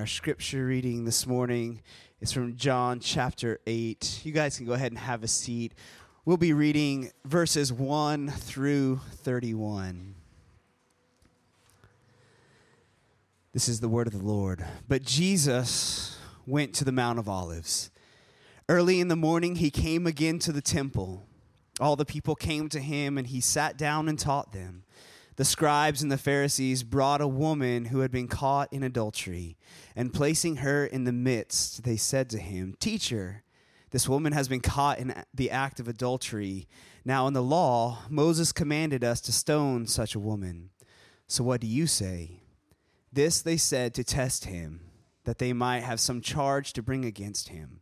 our scripture reading this morning is from John chapter 8. You guys can go ahead and have a seat. We'll be reading verses 1 through 31. This is the word of the Lord. But Jesus went to the Mount of Olives. Early in the morning, he came again to the temple. All the people came to him, and he sat down and taught them the scribes and the Pharisees brought a woman who had been caught in adultery, and placing her in the midst, they said to him, Teacher, this woman has been caught in the act of adultery. Now, in the law, Moses commanded us to stone such a woman. So, what do you say? This they said to test him, that they might have some charge to bring against him.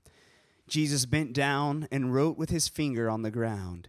Jesus bent down and wrote with his finger on the ground.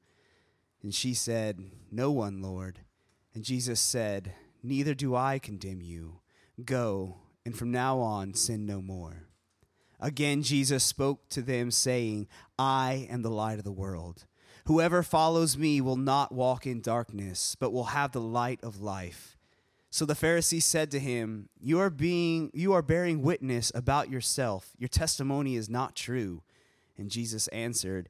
And she said, No one, Lord. And Jesus said, Neither do I condemn you. Go, and from now on sin no more. Again, Jesus spoke to them, saying, I am the light of the world. Whoever follows me will not walk in darkness, but will have the light of life. So the Pharisees said to him, You are being you are bearing witness about yourself. Your testimony is not true. And Jesus answered,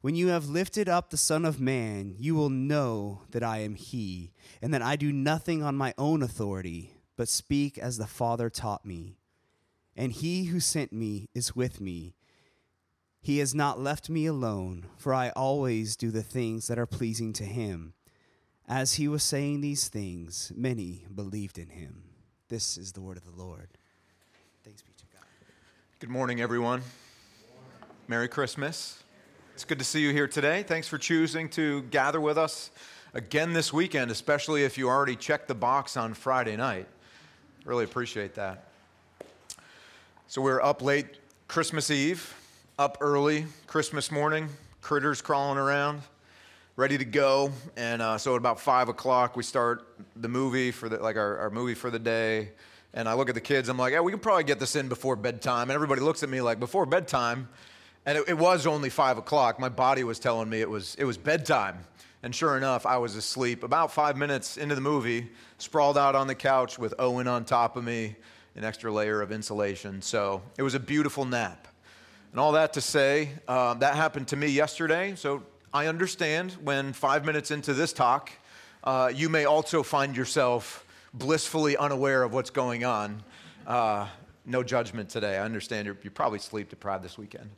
when you have lifted up the Son of Man, you will know that I am He, and that I do nothing on my own authority, but speak as the Father taught me. And He who sent me is with me. He has not left me alone, for I always do the things that are pleasing to Him. As he was saying these things, many believed in him. This is the word of the Lord. Thanks be to God. Good morning, everyone. Merry Christmas. It's good to see you here today. Thanks for choosing to gather with us again this weekend, especially if you already checked the box on Friday night. Really appreciate that. So we're up late Christmas Eve, up early Christmas morning, critters crawling around, ready to go. And uh, so at about five o'clock, we start the movie for the like our, our movie for the day. And I look at the kids. I'm like, yeah, we can probably get this in before bedtime. And everybody looks at me like, before bedtime. And it, it was only five o'clock. My body was telling me it was, it was bedtime. And sure enough, I was asleep. About five minutes into the movie, sprawled out on the couch with Owen on top of me, an extra layer of insulation. So it was a beautiful nap. And all that to say, uh, that happened to me yesterday. So I understand when five minutes into this talk, uh, you may also find yourself blissfully unaware of what's going on. Uh, no judgment today. I understand you're, you're probably sleep deprived this weekend.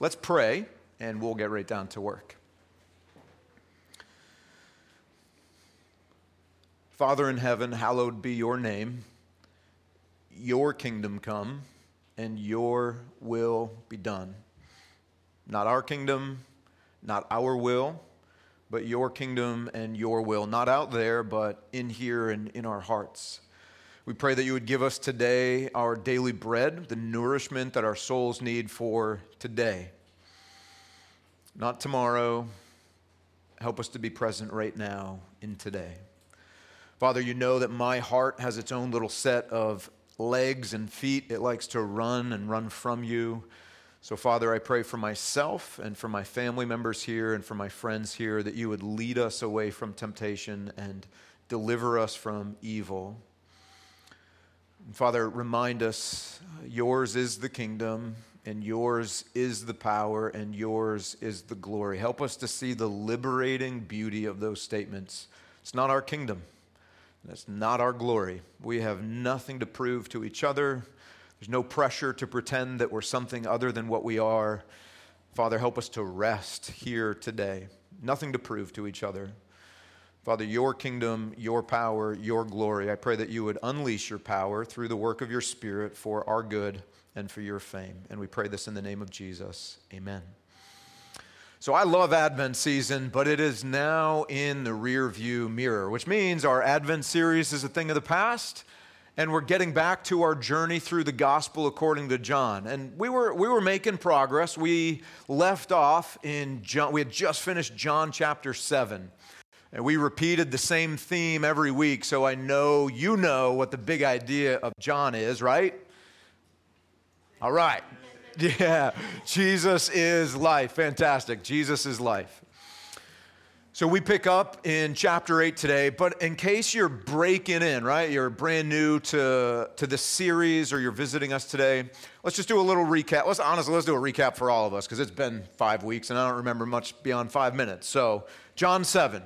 Let's pray, and we'll get right down to work. Father in heaven, hallowed be your name. Your kingdom come, and your will be done. Not our kingdom, not our will, but your kingdom and your will. Not out there, but in here and in our hearts. We pray that you would give us today our daily bread, the nourishment that our souls need for today. Not tomorrow. Help us to be present right now in today. Father, you know that my heart has its own little set of legs and feet. It likes to run and run from you. So, Father, I pray for myself and for my family members here and for my friends here that you would lead us away from temptation and deliver us from evil. Father, remind us uh, yours is the kingdom, and yours is the power, and yours is the glory. Help us to see the liberating beauty of those statements. It's not our kingdom, that's not our glory. We have nothing to prove to each other. There's no pressure to pretend that we're something other than what we are. Father, help us to rest here today. Nothing to prove to each other. Father, your kingdom, your power, your glory. I pray that you would unleash your power through the work of your Spirit for our good and for your fame. And we pray this in the name of Jesus. Amen. So I love Advent season, but it is now in the rear view mirror, which means our Advent series is a thing of the past and we're getting back to our journey through the gospel according to John. And we were, we were making progress. We left off in John, we had just finished John chapter 7. And we repeated the same theme every week, so I know you know what the big idea of John is, right? All right. Yeah, Jesus is life. Fantastic. Jesus is life. So we pick up in chapter 8 today, but in case you're breaking in, right? You're brand new to, to this series or you're visiting us today, let's just do a little recap. Let's honestly, let's do a recap for all of us because it's been five weeks and I don't remember much beyond five minutes. So, John 7.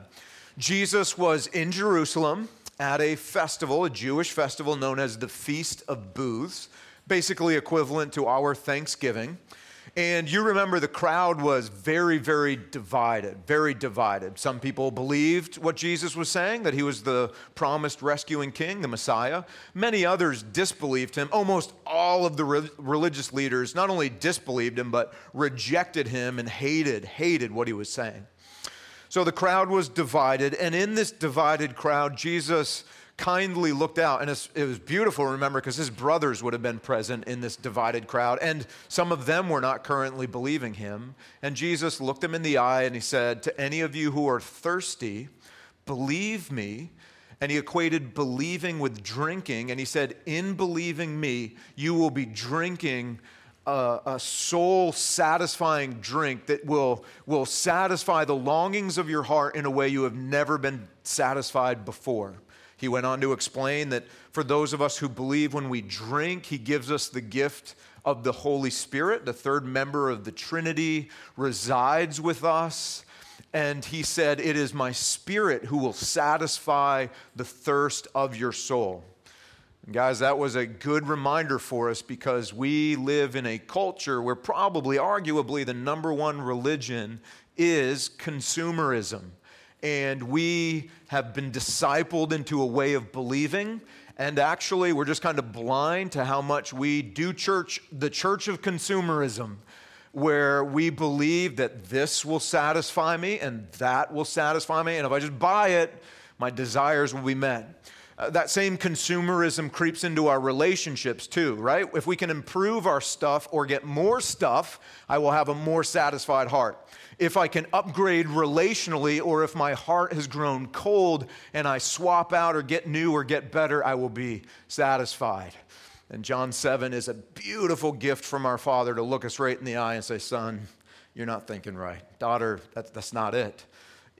Jesus was in Jerusalem at a festival, a Jewish festival known as the Feast of Booths, basically equivalent to our Thanksgiving. And you remember the crowd was very, very divided, very divided. Some people believed what Jesus was saying, that he was the promised rescuing king, the Messiah. Many others disbelieved him. Almost all of the re- religious leaders not only disbelieved him, but rejected him and hated, hated what he was saying. So the crowd was divided, and in this divided crowd, Jesus kindly looked out. And it was beautiful, remember, because his brothers would have been present in this divided crowd, and some of them were not currently believing him. And Jesus looked them in the eye and he said, To any of you who are thirsty, believe me. And he equated believing with drinking. And he said, In believing me, you will be drinking a, a soul satisfying drink that will, will satisfy the longings of your heart in a way you have never been satisfied before. He went on to explain that for those of us who believe when we drink, He gives us the gift of the Holy Spirit. The third member of the Trinity resides with us. And He said, It is my Spirit who will satisfy the thirst of your soul. Guys, that was a good reminder for us because we live in a culture where probably, arguably, the number one religion is consumerism. And we have been discipled into a way of believing. And actually, we're just kind of blind to how much we do church, the church of consumerism, where we believe that this will satisfy me and that will satisfy me. And if I just buy it, my desires will be met. Uh, that same consumerism creeps into our relationships too, right? If we can improve our stuff or get more stuff, I will have a more satisfied heart. If I can upgrade relationally, or if my heart has grown cold and I swap out or get new or get better, I will be satisfied. And John 7 is a beautiful gift from our Father to look us right in the eye and say, Son, you're not thinking right. Daughter, that's, that's not it.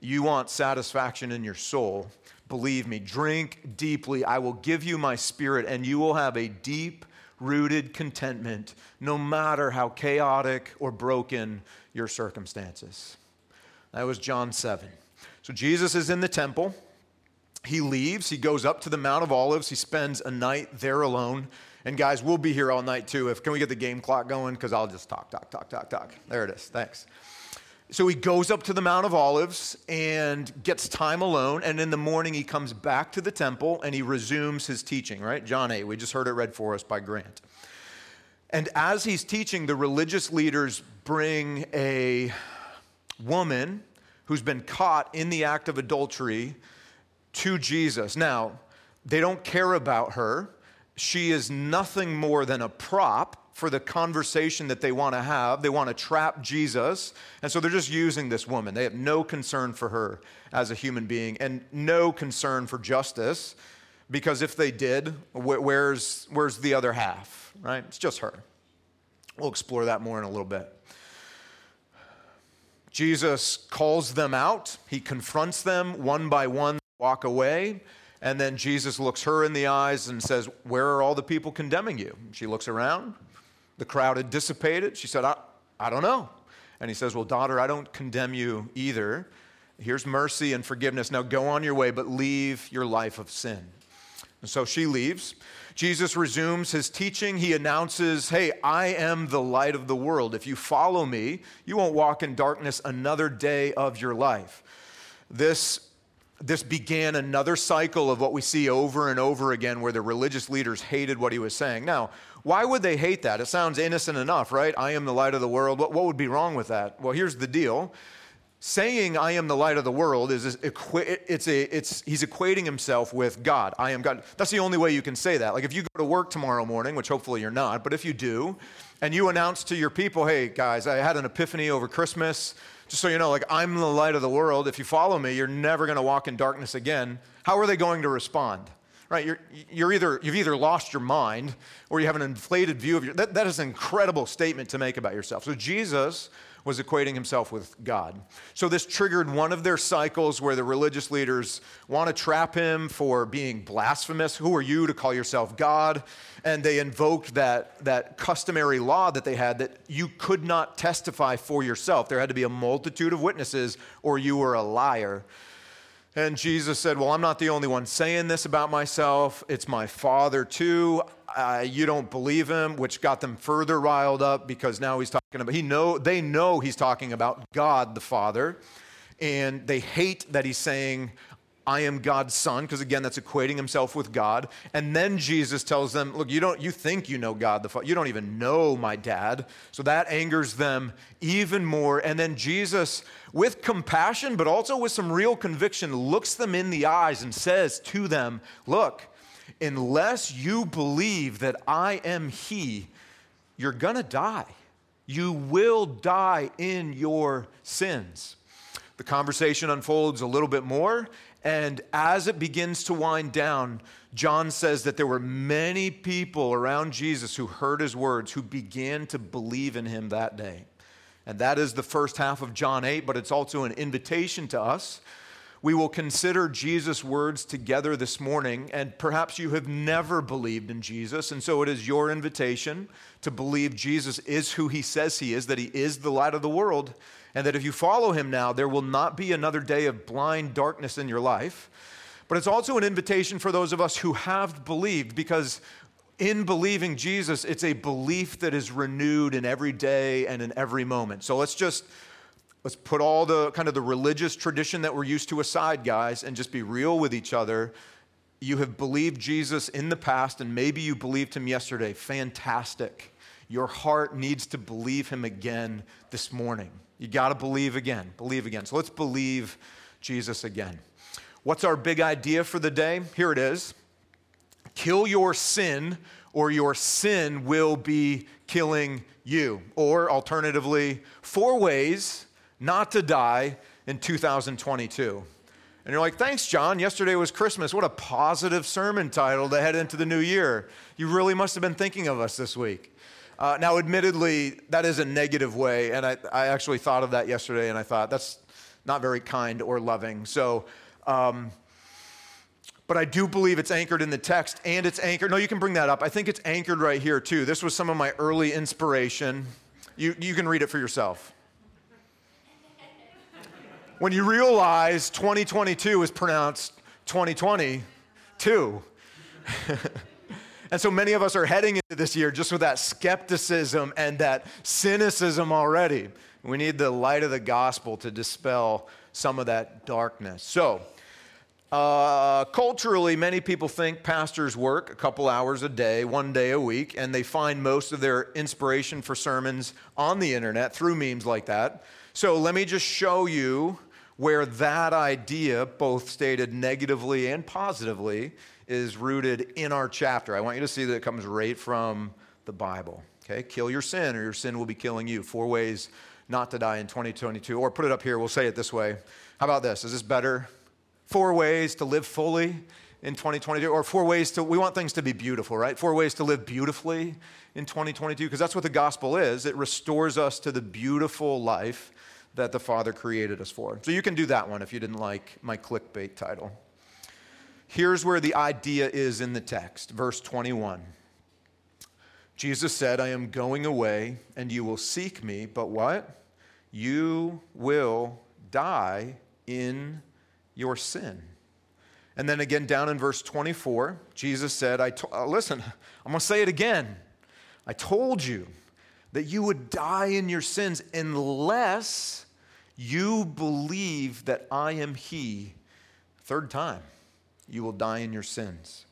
You want satisfaction in your soul Believe me, drink deeply. I will give you my spirit, and you will have a deep rooted contentment, no matter how chaotic or broken your circumstances. That was John 7. So Jesus is in the temple, he leaves, he goes up to the Mount of Olives, he spends a night there alone. And guys, we'll be here all night too. If can we get the game clock going? Because I'll just talk, talk, talk, talk, talk. There it is. Thanks. So he goes up to the Mount of Olives and gets time alone. And in the morning, he comes back to the temple and he resumes his teaching, right? John 8. We just heard it read for us by Grant. And as he's teaching, the religious leaders bring a woman who's been caught in the act of adultery to Jesus. Now, they don't care about her. She is nothing more than a prop for the conversation that they want to have. They want to trap Jesus. And so they're just using this woman. They have no concern for her as a human being and no concern for justice because if they did, where's, where's the other half, right? It's just her. We'll explore that more in a little bit. Jesus calls them out, he confronts them one by one, walk away. And then Jesus looks her in the eyes and says, Where are all the people condemning you? She looks around. The crowd had dissipated. She said, I, I don't know. And he says, Well, daughter, I don't condemn you either. Here's mercy and forgiveness. Now go on your way, but leave your life of sin. And so she leaves. Jesus resumes his teaching. He announces, Hey, I am the light of the world. If you follow me, you won't walk in darkness another day of your life. This this began another cycle of what we see over and over again where the religious leaders hated what he was saying. Now, why would they hate that? It sounds innocent enough, right? I am the light of the world. What, what would be wrong with that? Well, here's the deal. Saying I am the light of the world is it's a it's he's equating himself with God. I am God. That's the only way you can say that. Like if you go to work tomorrow morning, which hopefully you're not, but if you do, and you announce to your people, "Hey guys, I had an epiphany over Christmas. Just so you know, like I'm the light of the world. If you follow me, you're never going to walk in darkness again." How are they going to respond? Right? You're, you're either, you've either lost your mind or you have an inflated view of your, that, that is an incredible statement to make about yourself. So Jesus was equating himself with God. So this triggered one of their cycles where the religious leaders want to trap him for being blasphemous. Who are you to call yourself God? And they invoked that, that customary law that they had that you could not testify for yourself. There had to be a multitude of witnesses or you were a liar. And Jesus said, Well, I'm not the only one saying this about myself. It's my Father, too. Uh, you don't believe him, which got them further riled up because now he's talking about, he know, they know he's talking about God the Father. And they hate that he's saying, I am God's son, because again, that's equating himself with God. And then Jesus tells them, Look, you don't you think you know God the Father. You don't even know my dad. So that angers them even more. And then Jesus, with compassion, but also with some real conviction, looks them in the eyes and says to them, Look, unless you believe that I am He, you're gonna die. You will die in your sins. The conversation unfolds a little bit more, and as it begins to wind down, John says that there were many people around Jesus who heard his words, who began to believe in him that day. And that is the first half of John 8, but it's also an invitation to us. We will consider Jesus' words together this morning, and perhaps you have never believed in Jesus, and so it is your invitation to believe Jesus is who he says he is, that he is the light of the world, and that if you follow him now, there will not be another day of blind darkness in your life. But it's also an invitation for those of us who have believed, because in believing Jesus, it's a belief that is renewed in every day and in every moment. So let's just let's put all the kind of the religious tradition that we're used to aside, guys, and just be real with each other. You have believed Jesus in the past, and maybe you believed him yesterday. Fantastic. Your heart needs to believe him again this morning. You got to believe again, believe again. So let's believe Jesus again. What's our big idea for the day? Here it is kill your sin, or your sin will be killing you. Or alternatively, four ways not to die in 2022. And you're like, thanks, John. Yesterday was Christmas. What a positive sermon title to head into the new year. You really must have been thinking of us this week. Uh, now, admittedly, that is a negative way, and I, I, actually thought of that yesterday, and I thought that's not very kind or loving. So, um, but I do believe it's anchored in the text, and it's anchored. No, you can bring that up. I think it's anchored right here, too. This was some of my early inspiration. You, you can read it for yourself. When you realize 2022 is pronounced 2022. and so many of us are heading into this year just with that skepticism and that cynicism already. We need the light of the gospel to dispel some of that darkness. So, uh, culturally, many people think pastors work a couple hours a day, one day a week, and they find most of their inspiration for sermons on the internet through memes like that. So let me just show you where that idea, both stated negatively and positively, is rooted in our chapter. I want you to see that it comes right from the Bible. Okay, kill your sin, or your sin will be killing you. Four ways not to die in 2022. Or put it up here, we'll say it this way. How about this? Is this better? four ways to live fully in 2022, or four ways to, we want things to be beautiful, right? Four ways to live beautifully in 2022, because that's what the gospel is. It restores us to the beautiful life that the Father created us for. So you can do that one if you didn't like my clickbait title. Here's where the idea is in the text, verse 21. Jesus said, I am going away, and you will seek me, but what? You will die in your sin. And then again, down in verse 24, Jesus said, I to- uh, Listen, I'm going to say it again. I told you that you would die in your sins unless you believe that I am He. Third time, you will die in your sins.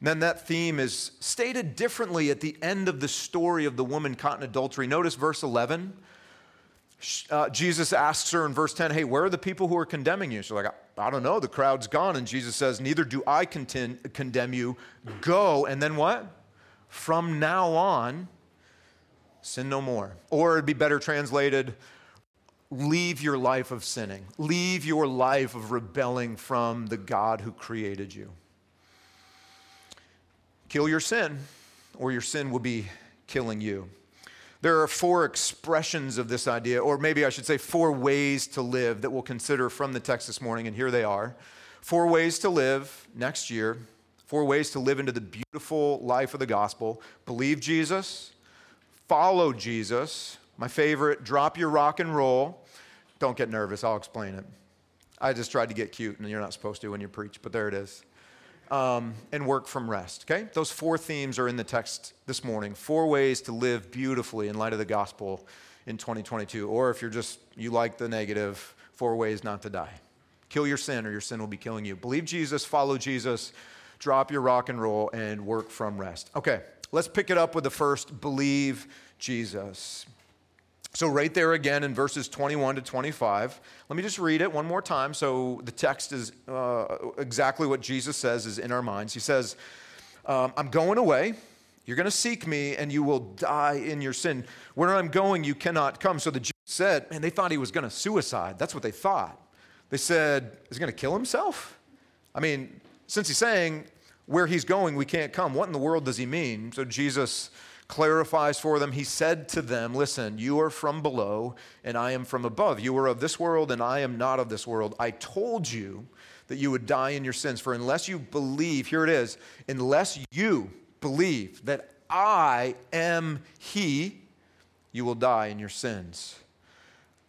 And then that theme is stated differently at the end of the story of the woman caught in adultery. Notice verse 11. Uh, Jesus asks her in verse 10, Hey, where are the people who are condemning you? She's like, I don't know, the crowd's gone. And Jesus says, Neither do I contend, condemn you. Go. And then what? From now on, sin no more. Or it'd be better translated, leave your life of sinning, leave your life of rebelling from the God who created you. Kill your sin, or your sin will be killing you. There are four expressions of this idea, or maybe I should say four ways to live that we'll consider from the text this morning, and here they are. Four ways to live next year, four ways to live into the beautiful life of the gospel. Believe Jesus, follow Jesus. My favorite, drop your rock and roll. Don't get nervous, I'll explain it. I just tried to get cute, and you're not supposed to when you preach, but there it is um, and work from rest. Okay? Those four themes are in the text this morning. Four ways to live beautifully in light of the gospel in 2022. Or if you're just, you like the negative, four ways not to die. Kill your sin, or your sin will be killing you. Believe Jesus, follow Jesus, drop your rock and roll, and work from rest. Okay, let's pick it up with the first believe Jesus. So, right there again in verses 21 to 25, let me just read it one more time so the text is uh, exactly what Jesus says is in our minds. He says, um, I'm going away. You're going to seek me, and you will die in your sin. Where I'm going, you cannot come. So the Jews said, and they thought he was going to suicide. That's what they thought. They said, Is he going to kill himself? I mean, since he's saying where he's going, we can't come, what in the world does he mean? So Jesus clarifies for them. He said to them, Listen, you are from below, and I am from above. You are of this world, and I am not of this world. I told you that you would die in your sins. For unless you believe, here it is, unless you believe that I am He, you will die in your sins.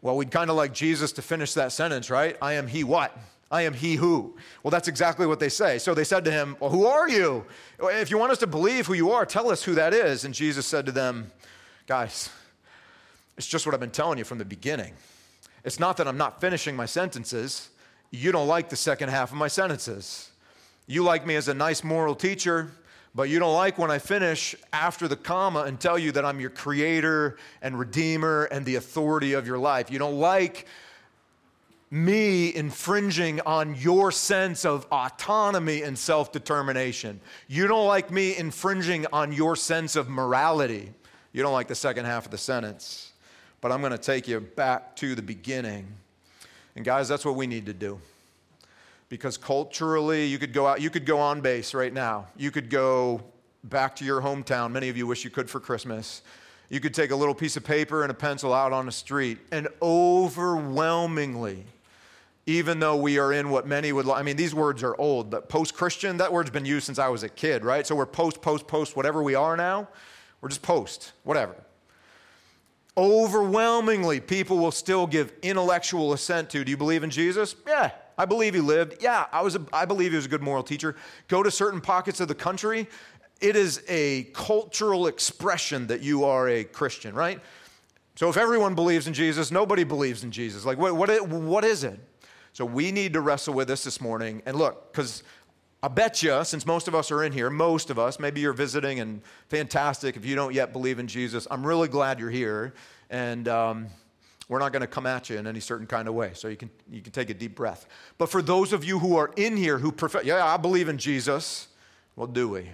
Well, we'd kind of like Jesus to finish that sentence, right? I am He what? I am he who. Well, that's exactly what they say. So they said to him, Well, who are you? If you want us to believe who you are, tell us who that is. And Jesus said to them, Guys, it's just what I've been telling you from the beginning. It's not that I'm not finishing my sentences. You don't like the second half of my sentences. You like me as a nice moral teacher, but you don't like when I finish after the comma and tell you that I'm your creator and redeemer and the authority of your life. You don't like me infringing on your sense of autonomy and self determination. You don't like me infringing on your sense of morality. You don't like the second half of the sentence. But I'm going to take you back to the beginning. And guys, that's what we need to do. Because culturally, you could go out, you could go on base right now. You could go back to your hometown. Many of you wish you could for Christmas. You could take a little piece of paper and a pencil out on the street, and overwhelmingly, even though we are in what many would, I mean, these words are old, post Christian, that word's been used since I was a kid, right? So we're post, post, post, whatever we are now, we're just post, whatever. Overwhelmingly, people will still give intellectual assent to, do you believe in Jesus? Yeah, I believe he lived. Yeah, I, was a, I believe he was a good moral teacher. Go to certain pockets of the country, it is a cultural expression that you are a Christian, right? So if everyone believes in Jesus, nobody believes in Jesus. Like, what, what, what is it? So we need to wrestle with this this morning. And look, because I bet you, since most of us are in here, most of us, maybe you're visiting and fantastic if you don't yet believe in Jesus. I'm really glad you're here. And um, we're not going to come at you in any certain kind of way. So you can, you can take a deep breath. But for those of you who are in here who profess, yeah, I believe in Jesus, well, do we?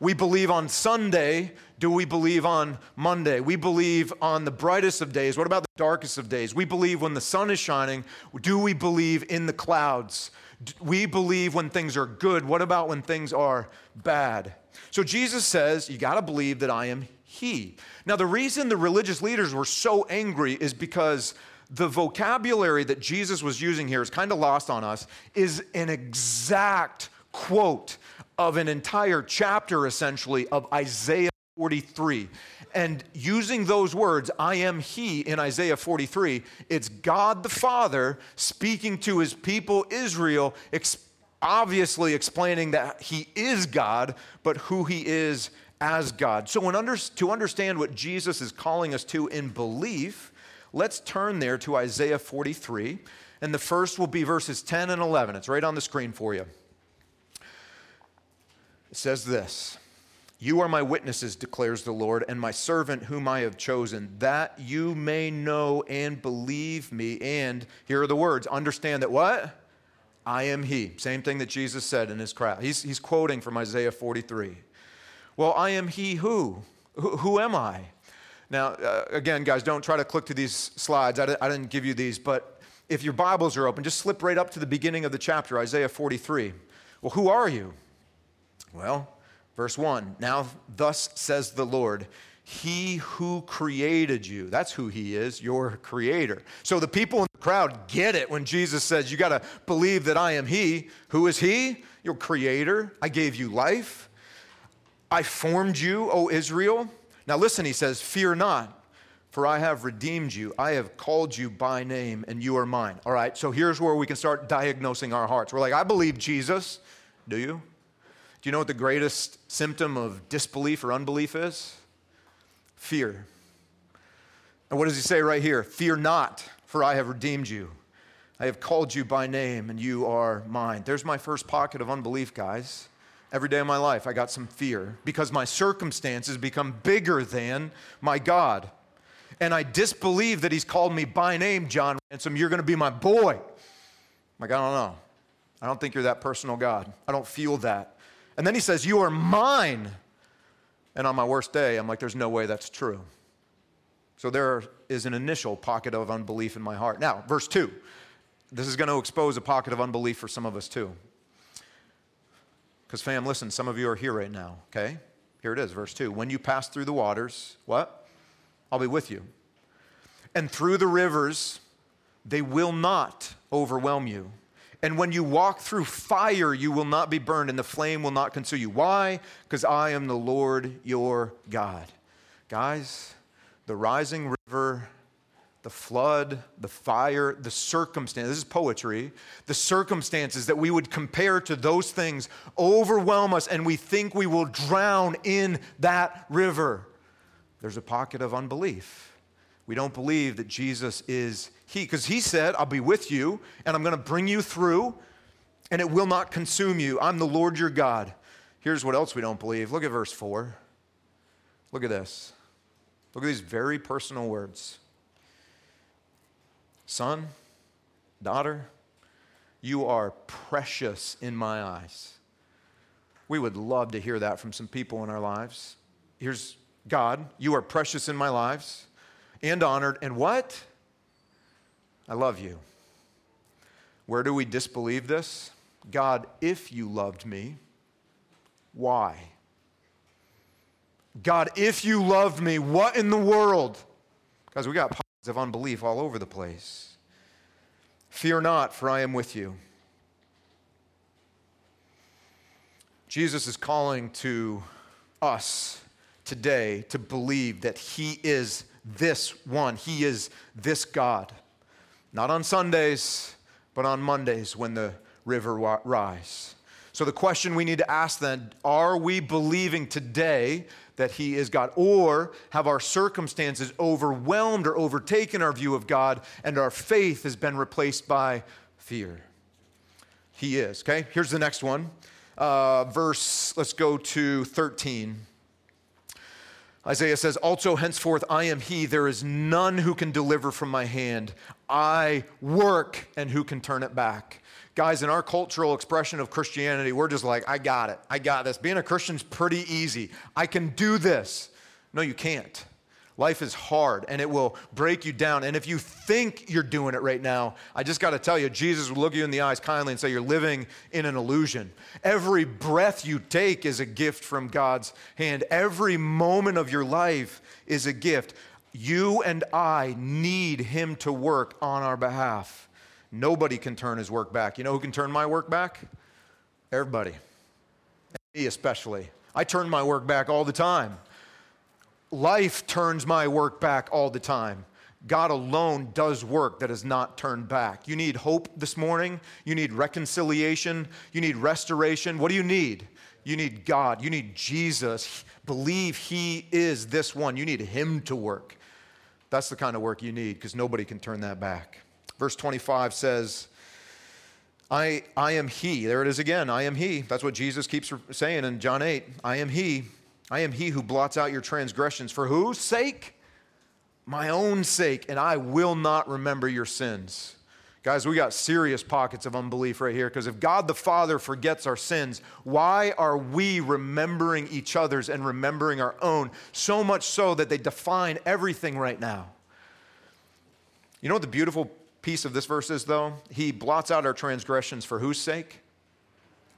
We believe on Sunday. Do we believe on Monday? We believe on the brightest of days. What about the darkest of days? We believe when the sun is shining. Do we believe in the clouds? We believe when things are good. What about when things are bad? So Jesus says, You got to believe that I am He. Now, the reason the religious leaders were so angry is because the vocabulary that Jesus was using here is kind of lost on us, is an exact quote of an entire chapter, essentially, of Isaiah 43. And using those words, I am He in Isaiah 43, it's God the Father speaking to His people Israel, ex- obviously explaining that He is God, but who He is as God. So, under, to understand what Jesus is calling us to in belief, let's turn there to Isaiah 43. And the first will be verses 10 and 11. It's right on the screen for you. It says this You are my witnesses, declares the Lord, and my servant whom I have chosen, that you may know and believe me. And here are the words understand that what? I am He. Same thing that Jesus said in his crowd. He's, he's quoting from Isaiah 43. Well, I am He who? Who, who am I? Now, uh, again, guys, don't try to click to these slides. I, di- I didn't give you these, but if your Bibles are open, just slip right up to the beginning of the chapter, Isaiah 43. Well, who are you? Well, verse 1 Now, thus says the Lord, He who created you. That's who He is, your creator. So the people in the crowd get it when Jesus says, You got to believe that I am He. Who is He? Your creator. I gave you life. I formed you, O Israel. Now listen, He says, Fear not. For I have redeemed you. I have called you by name, and you are mine. All right, so here's where we can start diagnosing our hearts. We're like, I believe Jesus. Do you? Do you know what the greatest symptom of disbelief or unbelief is? Fear. And what does he say right here? Fear not, for I have redeemed you. I have called you by name, and you are mine. There's my first pocket of unbelief, guys. Every day of my life, I got some fear because my circumstances become bigger than my God. And I disbelieve that he's called me by name, John Ransom. You're going to be my boy. I'm like, I don't know. I don't think you're that personal God. I don't feel that. And then he says, You are mine. And on my worst day, I'm like, There's no way that's true. So there is an initial pocket of unbelief in my heart. Now, verse 2. This is going to expose a pocket of unbelief for some of us too. Because, fam, listen, some of you are here right now, okay? Here it is, verse 2. When you pass through the waters, what? I'll be with you. And through the rivers, they will not overwhelm you. And when you walk through fire, you will not be burned, and the flame will not consume you. Why? Because I am the Lord your God. Guys, the rising river, the flood, the fire, the circumstances, this is poetry, the circumstances that we would compare to those things overwhelm us, and we think we will drown in that river. There's a pocket of unbelief. We don't believe that Jesus is He, because He said, I'll be with you and I'm going to bring you through and it will not consume you. I'm the Lord your God. Here's what else we don't believe. Look at verse 4. Look at this. Look at these very personal words Son, daughter, you are precious in my eyes. We would love to hear that from some people in our lives. Here's God, you are precious in my lives and honored. And what? I love you. Where do we disbelieve this? God, if you loved me, why? God, if you loved me, what in the world? Because we got pockets of unbelief all over the place. Fear not, for I am with you. Jesus is calling to us today to believe that He is this one. He is this God. Not on Sundays, but on Mondays when the river rise. So the question we need to ask then are we believing today that He is God? Or have our circumstances overwhelmed or overtaken our view of God and our faith has been replaced by fear? He is. Okay, here's the next one. Uh, verse, let's go to 13. Isaiah says, Also henceforth I am he, there is none who can deliver from my hand. I work, and who can turn it back? Guys, in our cultural expression of Christianity, we're just like, I got it. I got this. Being a Christian's pretty easy. I can do this. No, you can't. Life is hard and it will break you down. And if you think you're doing it right now, I just got to tell you, Jesus will look you in the eyes kindly and say, You're living in an illusion. Every breath you take is a gift from God's hand, every moment of your life is a gift. You and I need Him to work on our behalf. Nobody can turn his work back. You know who can turn my work back? Everybody. Me especially. I turn my work back all the time. Life turns my work back all the time. God alone does work that is not turned back. You need hope this morning. You need reconciliation. You need restoration. What do you need? You need God. You need Jesus. Believe He is this one. You need Him to work. That's the kind of work you need because nobody can turn that back. Verse 25 says, I, I am He. There it is again. I am He. That's what Jesus keeps saying in John 8. I am He. I am He who blots out your transgressions. For whose sake? My own sake, and I will not remember your sins. Guys, we got serious pockets of unbelief right here because if God the Father forgets our sins, why are we remembering each other's and remembering our own? So much so that they define everything right now. You know what the beautiful piece of this verse is, though? He blots out our transgressions for whose sake?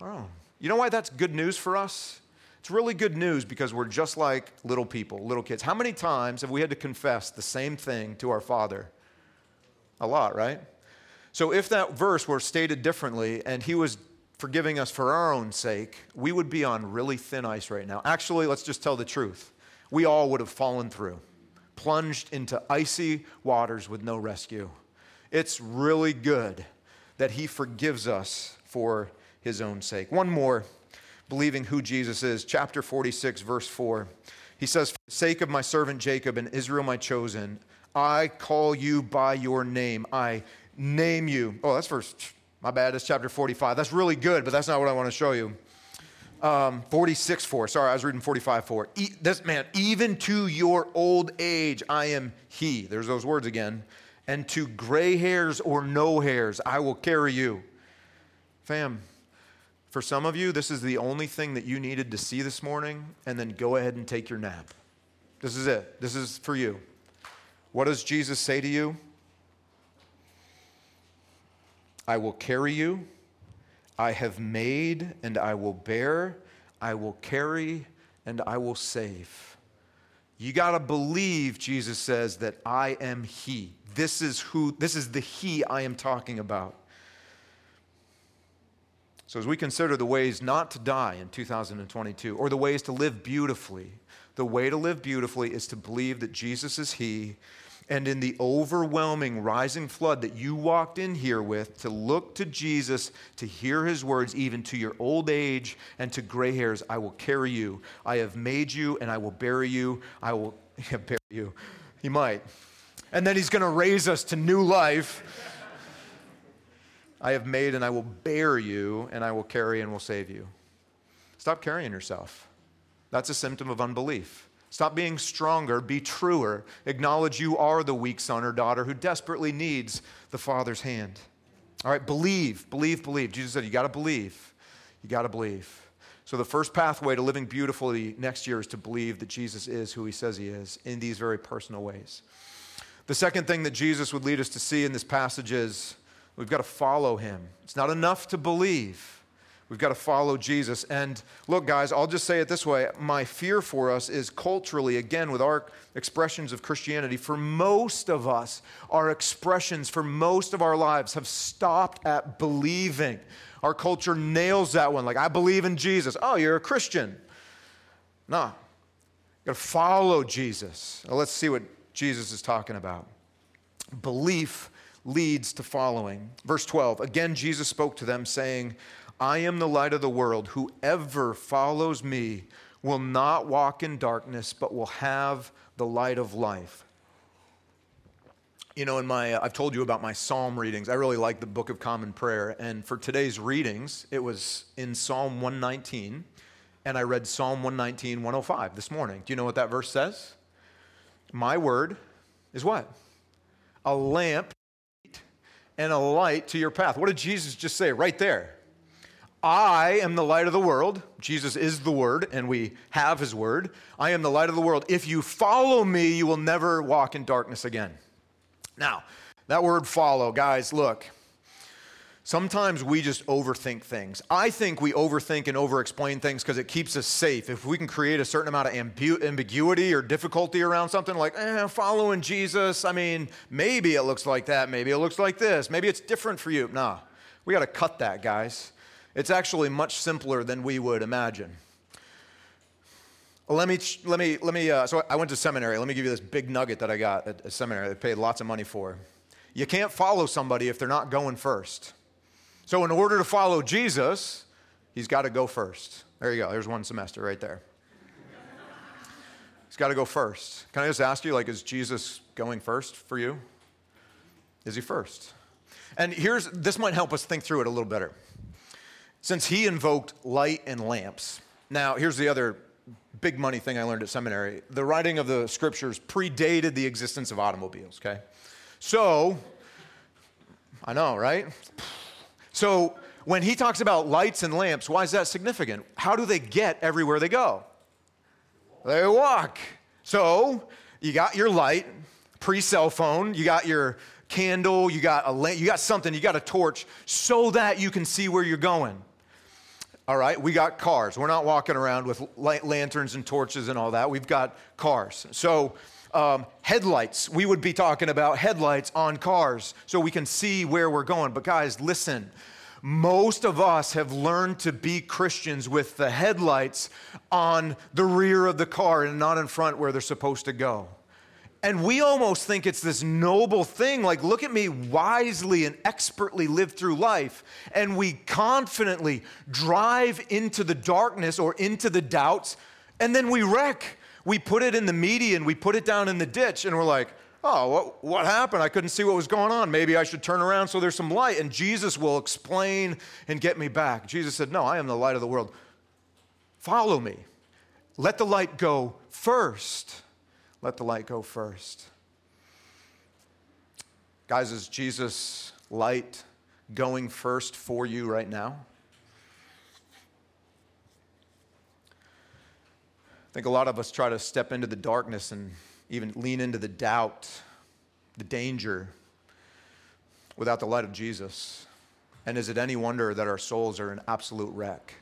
Oh. You know why that's good news for us? It's really good news because we're just like little people, little kids. How many times have we had to confess the same thing to our Father? A lot, right? So if that verse were stated differently and he was forgiving us for our own sake, we would be on really thin ice right now. Actually, let's just tell the truth. We all would have fallen through, plunged into icy waters with no rescue. It's really good that he forgives us for his own sake. One more, believing who Jesus is. Chapter 46, verse 4. He says, For the sake of my servant Jacob and Israel, my chosen, I call you by your name. I name you. Oh, that's verse, my bad, it's chapter 45. That's really good, but that's not what I want to show you. Um, 46 4. Sorry, I was reading 45 4. E- this man, even to your old age, I am he. There's those words again and to gray hairs or no hairs, I will carry you. Fam, for some of you, this is the only thing that you needed to see this morning, and then go ahead and take your nap. This is it. This is for you. What does Jesus say to you? I will carry you. I have made and I will bear. I will carry and I will save. You got to believe, Jesus says, that I am He. This is who, this is the He I am talking about. So, as we consider the ways not to die in 2022, or the ways to live beautifully, the way to live beautifully is to believe that Jesus is He, and in the overwhelming rising flood that you walked in here with, to look to Jesus, to hear His words, even to your old age and to gray hairs, I will carry you. I have made you, and I will bury you. I will bury you. He might and then he's going to raise us to new life. I have made and I will bear you, and I will carry and will save you. Stop carrying yourself. That's a symptom of unbelief. Stop being stronger, be truer. Acknowledge you are the weak son or daughter who desperately needs the Father's hand. All right, believe, believe, believe. Jesus said, You got to believe. You got to believe. So, the first pathway to living beautifully next year is to believe that Jesus is who he says he is in these very personal ways. The second thing that Jesus would lead us to see in this passage is we've got to follow him. It's not enough to believe. We've got to follow Jesus. And look, guys, I'll just say it this way. My fear for us is culturally, again, with our expressions of Christianity, for most of us, our expressions for most of our lives have stopped at believing. Our culture nails that one. Like, I believe in Jesus. Oh, you're a Christian. No. You've got to follow Jesus. Now, let's see what Jesus is talking about. Belief leads to following. Verse 12 Again, Jesus spoke to them, saying, I am the light of the world. Whoever follows me will not walk in darkness, but will have the light of life. You know, in my, I've told you about my psalm readings. I really like the Book of Common Prayer. And for today's readings, it was in Psalm 119. And I read Psalm 119, 105 this morning. Do you know what that verse says? My word is what? A lamp and a light to your path. What did Jesus just say right there? I am the light of the world. Jesus is the word, and we have his word. I am the light of the world. If you follow me, you will never walk in darkness again. Now, that word follow, guys, look. Sometimes we just overthink things. I think we overthink and overexplain things because it keeps us safe. If we can create a certain amount of ambu- ambiguity or difficulty around something like, eh, following Jesus, I mean, maybe it looks like that, maybe it looks like this, maybe it's different for you. Nah, we got to cut that, guys. It's actually much simpler than we would imagine. Let me, let me, let me, uh, so I went to seminary. Let me give you this big nugget that I got at a seminary I paid lots of money for. You can't follow somebody if they're not going first. So, in order to follow Jesus, he's got to go first. There you go. There's one semester right there. he's got to go first. Can I just ask you, like, is Jesus going first for you? Is he first? And here's, this might help us think through it a little better since he invoked light and lamps. Now, here's the other big money thing I learned at seminary the writing of the scriptures predated the existence of automobiles, okay? So, I know, right? So, when he talks about lights and lamps, why is that significant? How do they get everywhere they go? They walk. So, you got your light, pre cell phone, you got your candle, you got a lamp, you got something, you got a torch so that you can see where you're going. All right, we got cars. We're not walking around with lanterns and torches and all that. We've got cars. So, um, headlights, we would be talking about headlights on cars so we can see where we're going. But, guys, listen. Most of us have learned to be Christians with the headlights on the rear of the car and not in front where they're supposed to go. And we almost think it's this noble thing like, look at me wisely and expertly live through life. And we confidently drive into the darkness or into the doubts, and then we wreck. We put it in the median, we put it down in the ditch, and we're like, oh, what, what happened? I couldn't see what was going on. Maybe I should turn around so there's some light, and Jesus will explain and get me back. Jesus said, No, I am the light of the world. Follow me. Let the light go first let the light go first. Guys, is Jesus' light going first for you right now? I think a lot of us try to step into the darkness and even lean into the doubt, the danger, without the light of Jesus. And is it any wonder that our souls are an absolute wreck?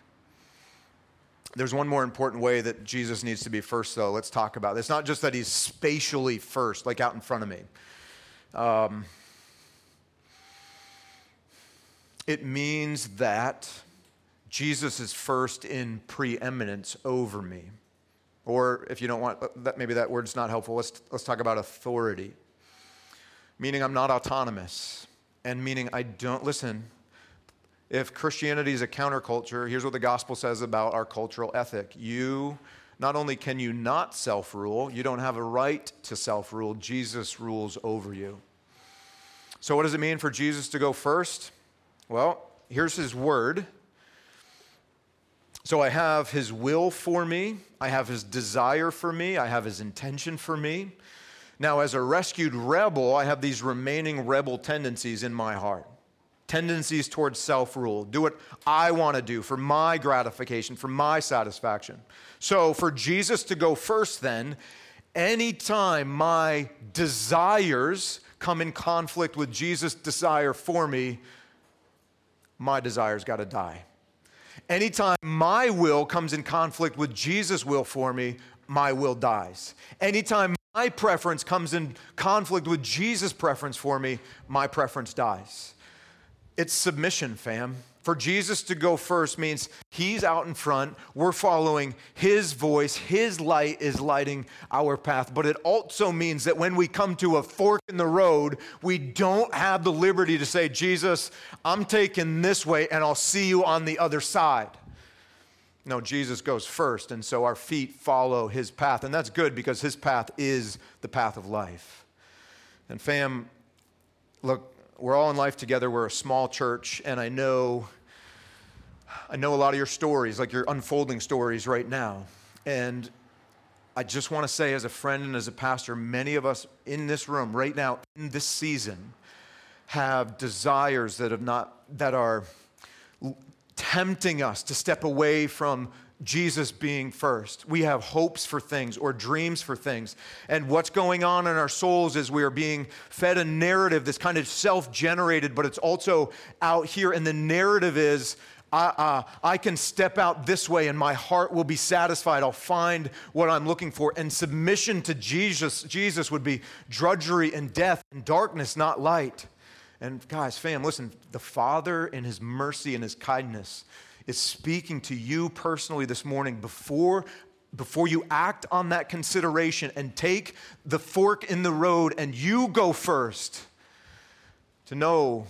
There's one more important way that Jesus needs to be first, though. Let's talk about it. It's not just that he's spatially first, like out in front of me. Um, it means that Jesus is first in preeminence over me. Or if you don't want uh, that, maybe that word's not helpful, let's, let's talk about authority. Meaning I'm not autonomous. And meaning I don't, listen, if Christianity is a counterculture, here's what the gospel says about our cultural ethic. You, not only can you not self rule, you don't have a right to self rule. Jesus rules over you. So, what does it mean for Jesus to go first? Well, here's his word. So, I have his will for me, I have his desire for me, I have his intention for me. Now, as a rescued rebel, I have these remaining rebel tendencies in my heart tendencies towards self rule, do what I want to do for my gratification, for my satisfaction. So, for Jesus to go first, then, anytime my desires come in conflict with Jesus' desire for me, my desire's got to die. Anytime my will comes in conflict with Jesus' will for me, my will dies. Anytime my preference comes in conflict with Jesus' preference for me, my preference dies. It's submission, fam. For Jesus to go first means he's out in front. We're following his voice. His light is lighting our path. But it also means that when we come to a fork in the road, we don't have the liberty to say, Jesus, I'm taking this way and I'll see you on the other side. No, Jesus goes first, and so our feet follow his path. And that's good because his path is the path of life. And fam, look, we're all in life together. We're a small church, and I know I know a lot of your stories, like your unfolding stories right now. And I just want to say, as a friend and as a pastor, many of us in this room right now, in this season, have desires that, have not, that are tempting us to step away from Jesus being first. We have hopes for things or dreams for things. And what's going on in our souls is we are being fed a narrative that's kind of self generated, but it's also out here. And the narrative is I, uh, I can step out this way and my heart will be satisfied. I'll find what I'm looking for. And submission to Jesus, Jesus would be drudgery and death and darkness, not light. And guys, fam, listen, the Father in His mercy and His kindness is speaking to you personally this morning before before you act on that consideration and take the fork in the road and you go first to know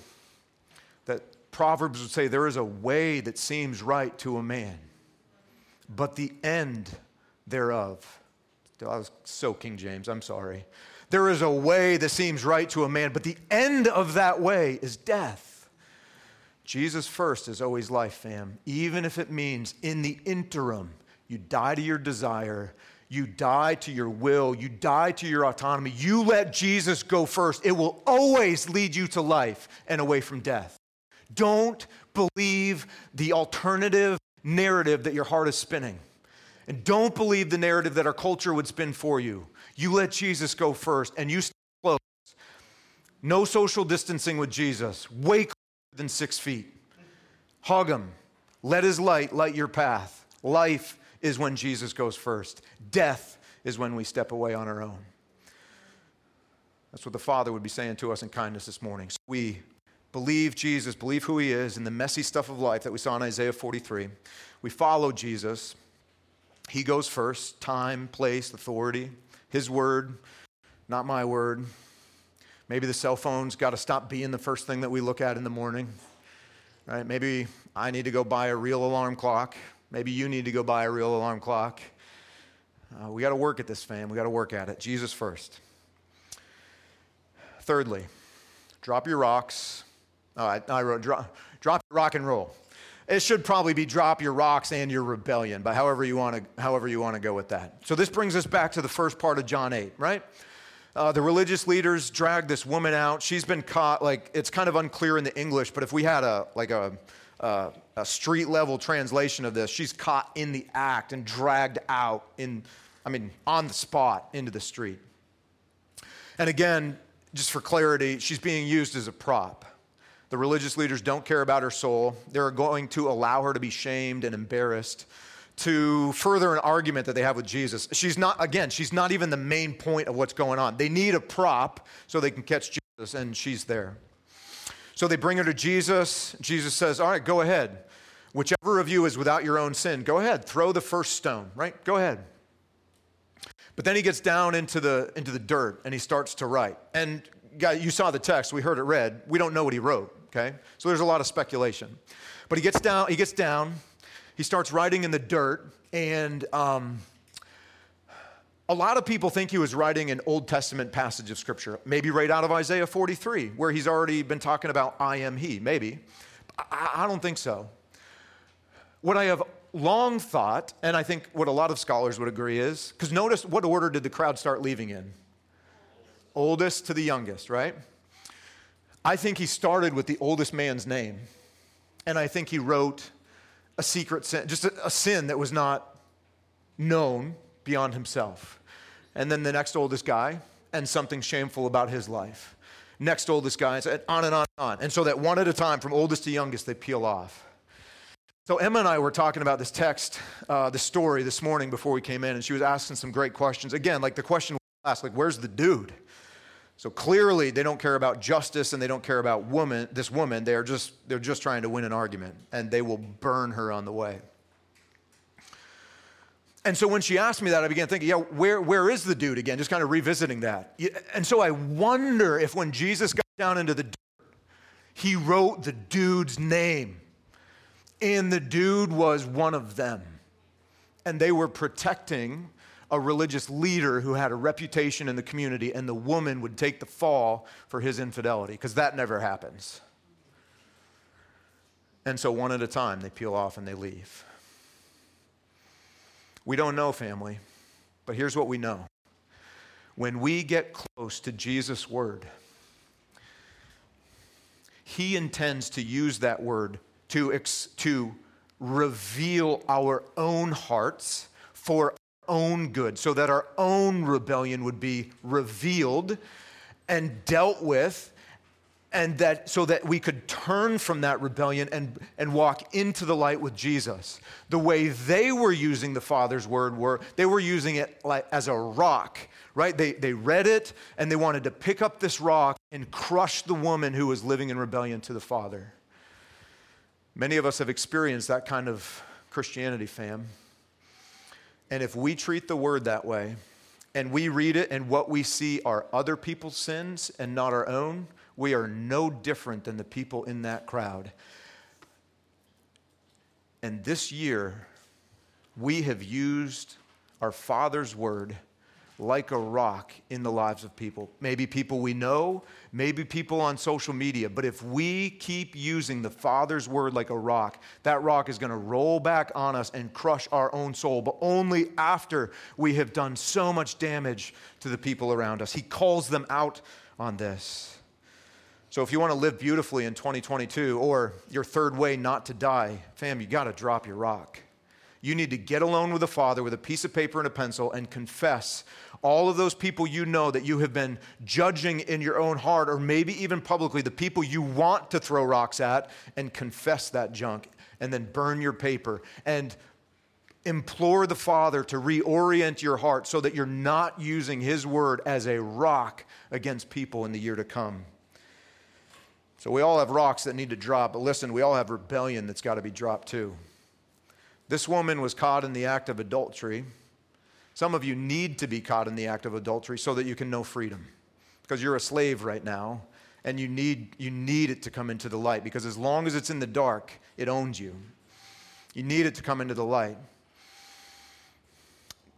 that Proverbs would say there is a way that seems right to a man, but the end thereof. I was so King James, I'm sorry. There is a way that seems right to a man, but the end of that way is death. Jesus first is always life, fam, even if it means in the interim, you die to your desire, you die to your will, you die to your autonomy. You let Jesus go first. It will always lead you to life and away from death. Don't believe the alternative narrative that your heart is spinning. And don't believe the narrative that our culture would spin for you. You let Jesus go first and you stay close. No social distancing with Jesus. Way than six feet. Hug him. Let his light light your path. Life is when Jesus goes first. Death is when we step away on our own. That's what the Father would be saying to us in kindness this morning. So we believe Jesus, believe who he is in the messy stuff of life that we saw in Isaiah 43. We follow Jesus. He goes first time, place, authority, his word, not my word. Maybe the cell phone's got to stop being the first thing that we look at in the morning. Right? Maybe I need to go buy a real alarm clock. Maybe you need to go buy a real alarm clock. Uh, we got to work at this, fam. We got to work at it. Jesus first. Thirdly, drop your rocks, Oh, I, I wrote drop, drop rock and roll. It should probably be drop your rocks and your rebellion, but however you want to however you want to go with that. So this brings us back to the first part of John 8, right? Uh, the religious leaders drag this woman out. She's been caught. Like it's kind of unclear in the English, but if we had a like a a, a street level translation of this, she's caught in the act and dragged out in, I mean, on the spot into the street. And again, just for clarity, she's being used as a prop. The religious leaders don't care about her soul. They're going to allow her to be shamed and embarrassed to further an argument that they have with Jesus. She's not, again, she's not even the main point of what's going on. They need a prop so they can catch Jesus, and she's there. So they bring her to Jesus. Jesus says, All right, go ahead. Whichever of you is without your own sin, go ahead, throw the first stone, right? Go ahead. But then he gets down into the, into the dirt and he starts to write. And you saw the text, we heard it read. We don't know what he wrote okay? So there's a lot of speculation. But he gets down, he gets down, he starts writing in the dirt, and um, a lot of people think he was writing an Old Testament passage of Scripture, maybe right out of Isaiah 43, where he's already been talking about I am He, maybe. I, I don't think so. What I have long thought, and I think what a lot of scholars would agree is, because notice what order did the crowd start leaving in? Oldest to the youngest, right? I think he started with the oldest man's name. And I think he wrote a secret sin, just a, a sin that was not known beyond himself. And then the next oldest guy, and something shameful about his life. Next oldest guy, and on and on and on. And so that one at a time, from oldest to youngest, they peel off. So Emma and I were talking about this text, uh, the story this morning before we came in, and she was asking some great questions. Again, like the question we asked, like, where's the dude? So clearly they don't care about justice and they don't care about woman, this woman. They're just, they're just trying to win an argument and they will burn her on the way. And so when she asked me that, I began thinking, yeah, where, where is the dude again? Just kind of revisiting that. And so I wonder if when Jesus got down into the dirt, he wrote the dude's name. And the dude was one of them. And they were protecting a religious leader who had a reputation in the community, and the woman would take the fall for his infidelity, because that never happens. And so, one at a time, they peel off and they leave. We don't know, family, but here's what we know. When we get close to Jesus' word, he intends to use that word to, ex- to reveal our own hearts for own good, so that our own rebellion would be revealed and dealt with, and that so that we could turn from that rebellion and, and walk into the light with Jesus. The way they were using the Father's word were they were using it like as a rock, right? They, they read it and they wanted to pick up this rock and crush the woman who was living in rebellion to the Father. Many of us have experienced that kind of Christianity, fam. And if we treat the word that way, and we read it, and what we see are other people's sins and not our own, we are no different than the people in that crowd. And this year, we have used our Father's word like a rock in the lives of people. Maybe people we know, maybe people on social media. But if we keep using the Father's word like a rock, that rock is going to roll back on us and crush our own soul, but only after we have done so much damage to the people around us. He calls them out on this. So if you want to live beautifully in 2022 or your third way not to die, fam, you got to drop your rock. You need to get alone with the Father with a piece of paper and a pencil and confess all of those people you know that you have been judging in your own heart, or maybe even publicly, the people you want to throw rocks at, and confess that junk, and then burn your paper and implore the Father to reorient your heart so that you're not using His word as a rock against people in the year to come. So we all have rocks that need to drop, but listen, we all have rebellion that's got to be dropped too. This woman was caught in the act of adultery. Some of you need to be caught in the act of adultery so that you can know freedom. Because you're a slave right now and you need, you need it to come into the light because as long as it's in the dark, it owns you. You need it to come into the light.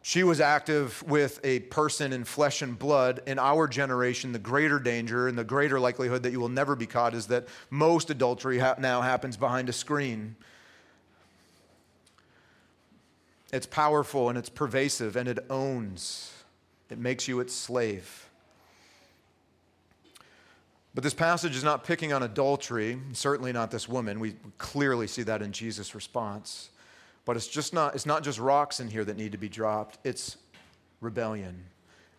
She was active with a person in flesh and blood. In our generation, the greater danger and the greater likelihood that you will never be caught is that most adultery ha- now happens behind a screen. It's powerful and it's pervasive and it owns, it makes you its slave. But this passage is not picking on adultery, certainly not this woman. We clearly see that in Jesus' response. But it's just not it's not just rocks in here that need to be dropped. It's rebellion.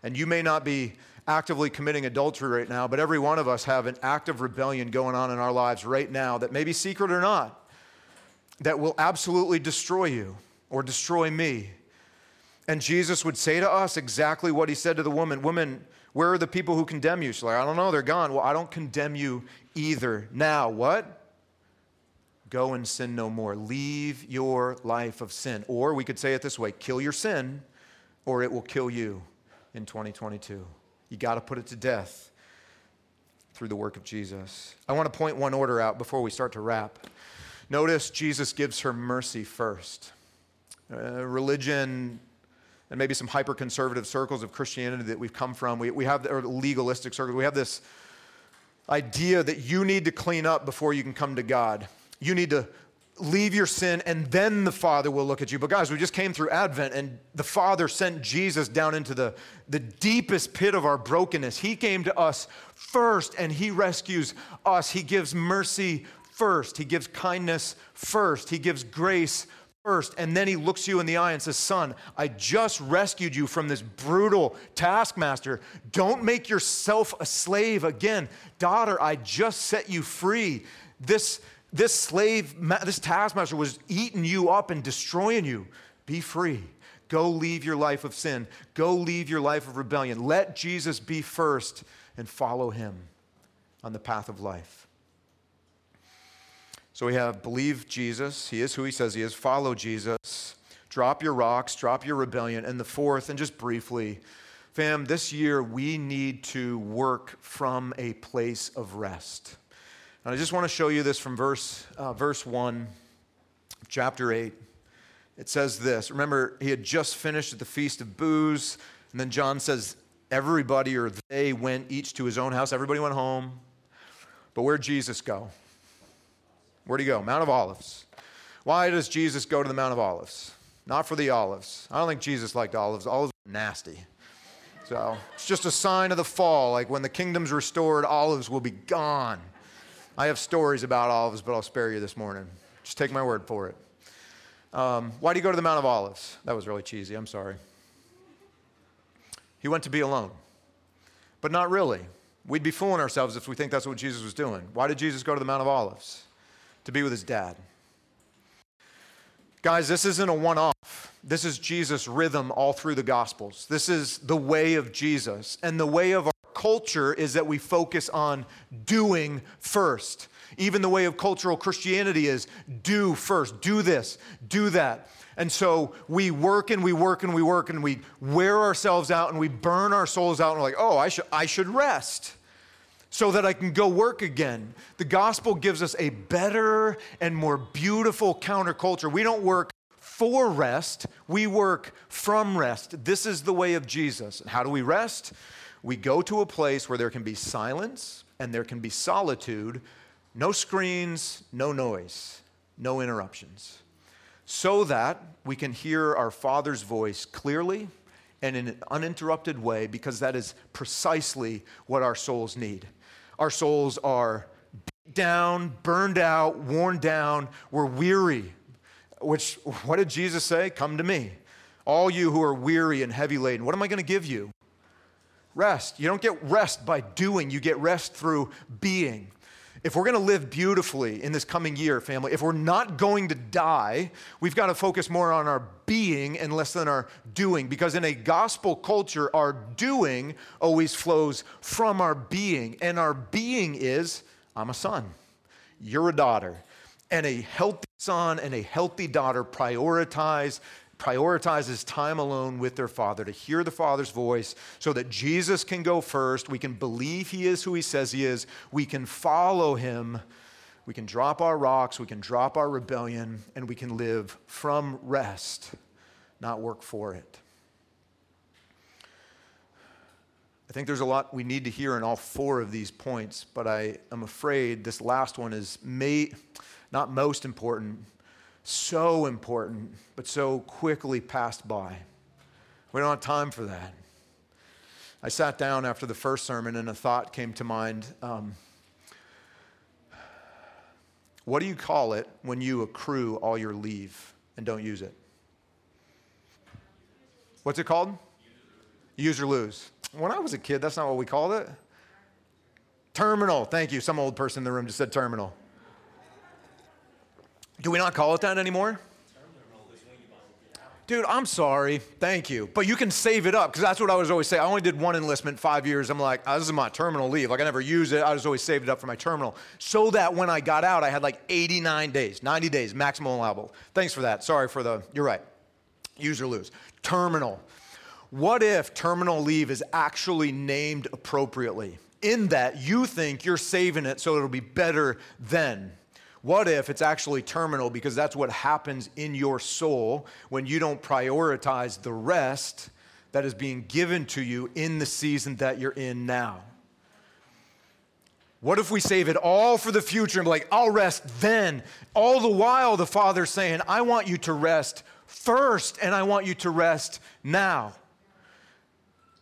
And you may not be actively committing adultery right now, but every one of us have an act of rebellion going on in our lives right now that may be secret or not, that will absolutely destroy you or destroy me. And Jesus would say to us exactly what he said to the woman Woman, where are the people who condemn you? She's like, I don't know, they're gone. Well, I don't condemn you either. Now, what? Go and sin no more. Leave your life of sin. Or we could say it this way kill your sin, or it will kill you in 2022. You got to put it to death through the work of Jesus. I want to point one order out before we start to wrap. Notice Jesus gives her mercy first. Uh, religion and maybe some hyper conservative circles of Christianity that we've come from, we, we have, or legalistic circles, we have this idea that you need to clean up before you can come to God. You need to leave your sin and then the Father will look at you. But guys, we just came through Advent and the Father sent Jesus down into the, the deepest pit of our brokenness. He came to us first and He rescues us. He gives mercy first, He gives kindness first, He gives grace first, and then he looks you in the eye and says, Son, I just rescued you from this brutal taskmaster. Don't make yourself a slave again. Daughter, I just set you free. This, this slave, this taskmaster was eating you up and destroying you. Be free. Go leave your life of sin. Go leave your life of rebellion. Let Jesus be first, and follow him on the path of life. So we have believe Jesus, he is who he says he is, follow Jesus, drop your rocks, drop your rebellion. And the fourth, and just briefly, fam, this year we need to work from a place of rest. And I just want to show you this from verse, uh, verse 1, chapter 8. It says this. Remember, he had just finished at the Feast of Booths. And then John says, everybody or they went each to his own house. Everybody went home. But where'd Jesus go? Where'd he go? Mount of Olives. Why does Jesus go to the Mount of Olives? Not for the olives. I don't think Jesus liked olives. Olives are nasty. So it's just a sign of the fall. Like when the kingdom's restored, olives will be gone. I have stories about olives, but I'll spare you this morning. Just take my word for it. Um, why do you go to the Mount of Olives? That was really cheesy. I'm sorry. He went to be alone, but not really. We'd be fooling ourselves if we think that's what Jesus was doing. Why did Jesus go to the Mount of Olives? To be with his dad. Guys, this isn't a one off. This is Jesus' rhythm all through the Gospels. This is the way of Jesus. And the way of our culture is that we focus on doing first. Even the way of cultural Christianity is do first, do this, do that. And so we work and we work and we work and we wear ourselves out and we burn our souls out and we're like, oh, I should, I should rest so that I can go work again. The gospel gives us a better and more beautiful counterculture. We don't work for rest, we work from rest. This is the way of Jesus. And how do we rest? We go to a place where there can be silence and there can be solitude, no screens, no noise, no interruptions, so that we can hear our Father's voice clearly and in an uninterrupted way, because that is precisely what our souls need. Our souls are beat down, burned out, worn down, we're weary. Which, what did Jesus say? Come to me. All you who are weary and heavy laden, what am I going to give you? Rest. You don't get rest by doing, you get rest through being. If we're going to live beautifully in this coming year, family, if we're not going to die, we've got to focus more on our being and less than our doing. Because in a gospel culture, our doing always flows from our being. And our being is I'm a son, you're a daughter. And a healthy son and a healthy daughter prioritize prioritizes time alone with their father to hear the father's voice so that Jesus can go first. We can believe he is who he says he is. We can follow him. We can drop our rocks. We can drop our rebellion. And we can live from rest, not work for it. I think there's a lot we need to hear in all four of these points, but I am afraid this last one is may, not most important, so important, but so quickly passed by. We don't have time for that. I sat down after the first sermon and a thought came to mind. Um, what do you call it when you accrue all your leave and don't use it? What's it called? Use or lose. When I was a kid, that's not what we called it. Terminal. Thank you. Some old person in the room just said terminal. Do we not call it that anymore? Dude, I'm sorry. Thank you. But you can save it up because that's what I was always saying. I only did one enlistment five years. I'm like, oh, this is my terminal leave. Like, I never use it. I just always saved it up for my terminal. So that when I got out, I had like 89 days, 90 days, maximum allowable. Thanks for that. Sorry for the, you're right. Use or lose. Terminal. What if terminal leave is actually named appropriately? In that you think you're saving it so it'll be better then. What if it's actually terminal because that's what happens in your soul when you don't prioritize the rest that is being given to you in the season that you're in now? What if we save it all for the future and be like, I'll rest then? All the while, the Father's saying, I want you to rest first and I want you to rest now.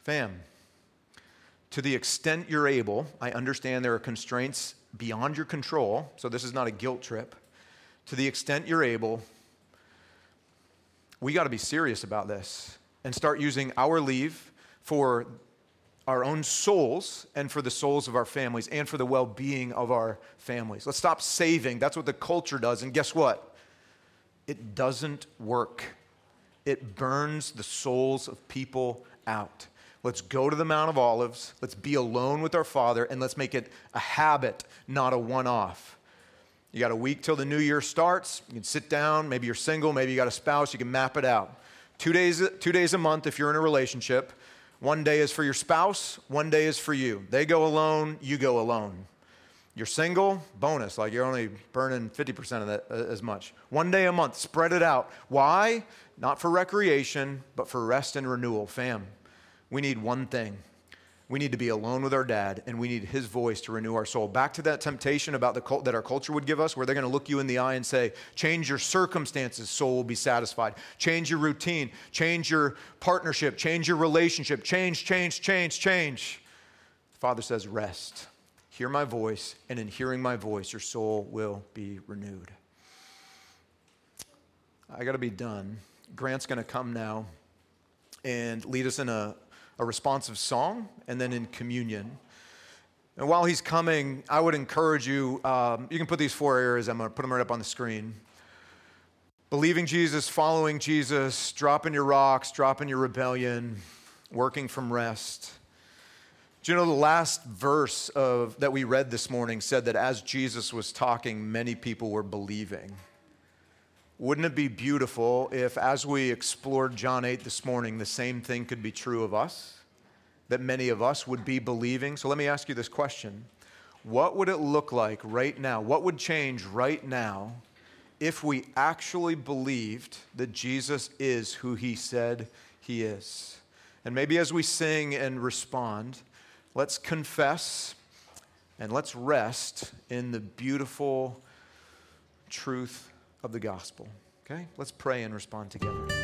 Fam, to the extent you're able, I understand there are constraints beyond your control, so this is not a guilt trip, to the extent you're able, we got to be serious about this and start using our leave for our own souls and for the souls of our families and for the well being of our families. Let's stop saving. That's what the culture does. And guess what? It doesn't work, it burns the souls of people out. Let's go to the Mount of Olives. Let's be alone with our Father, and let's make it a habit, not a one off. You got a week till the new year starts. You can sit down. Maybe you're single. Maybe you got a spouse. You can map it out. Two days, two days a month if you're in a relationship. One day is for your spouse, one day is for you. They go alone, you go alone. You're single, bonus, like you're only burning 50% of that uh, as much. One day a month, spread it out. Why? Not for recreation, but for rest and renewal. Fam, we need one thing we need to be alone with our dad and we need his voice to renew our soul. Back to that temptation about the cult that our culture would give us, where they're going to look you in the eye and say, Change your circumstances, soul will be satisfied. Change your routine, change your partnership, change your relationship, change, change, change, change. The Father says, Rest. Hear my voice, and in hearing my voice, your soul will be renewed. I got to be done. Grant's going to come now and lead us in a a responsive song, and then in communion. And while he's coming, I would encourage you, um, you can put these four areas, I'm going to put them right up on the screen. Believing Jesus, following Jesus, dropping your rocks, dropping your rebellion, working from rest. Do you know the last verse of, that we read this morning said that as Jesus was talking, many people were believing? Wouldn't it be beautiful if, as we explored John 8 this morning, the same thing could be true of us? That many of us would be believing? So let me ask you this question What would it look like right now? What would change right now if we actually believed that Jesus is who he said he is? And maybe as we sing and respond, let's confess and let's rest in the beautiful truth of the gospel. Okay? Let's pray and respond together.